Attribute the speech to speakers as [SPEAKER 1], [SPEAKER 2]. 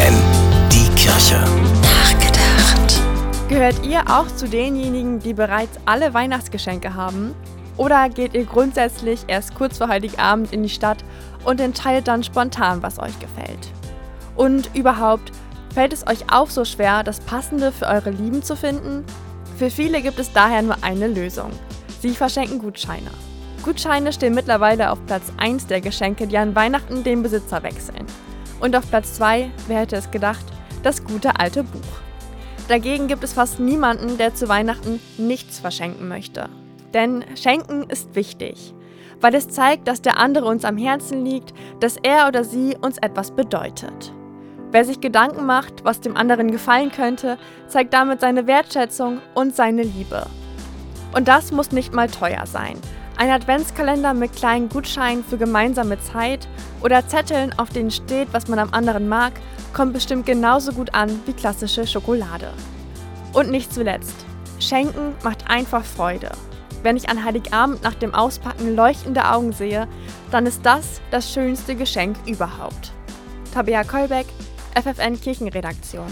[SPEAKER 1] FFN, die Kirche.
[SPEAKER 2] Nachgedacht.
[SPEAKER 3] Gehört ihr auch zu denjenigen, die bereits alle Weihnachtsgeschenke haben? Oder geht ihr grundsätzlich erst kurz vor Heiligabend in die Stadt und entscheidet dann spontan, was euch gefällt? Und überhaupt, fällt es euch auch so schwer, das Passende für eure Lieben zu finden? Für viele gibt es daher nur eine Lösung. Sie verschenken Gutscheine. Gutscheine stehen mittlerweile auf Platz 1 der Geschenke, die an Weihnachten den Besitzer wechseln. Und auf Platz 2, wer hätte es gedacht, das gute alte Buch. Dagegen gibt es fast niemanden, der zu Weihnachten nichts verschenken möchte. Denn Schenken ist wichtig, weil es zeigt, dass der andere uns am Herzen liegt, dass er oder sie uns etwas bedeutet. Wer sich Gedanken macht, was dem anderen gefallen könnte, zeigt damit seine Wertschätzung und seine Liebe. Und das muss nicht mal teuer sein. Ein Adventskalender mit kleinen Gutscheinen für gemeinsame Zeit oder Zetteln, auf denen steht, was man am anderen mag, kommt bestimmt genauso gut an wie klassische Schokolade. Und nicht zuletzt, Schenken macht einfach Freude. Wenn ich an Heiligabend nach dem Auspacken leuchtende Augen sehe, dann ist das das schönste Geschenk überhaupt. Tabea Kolbeck, FFN Kirchenredaktion.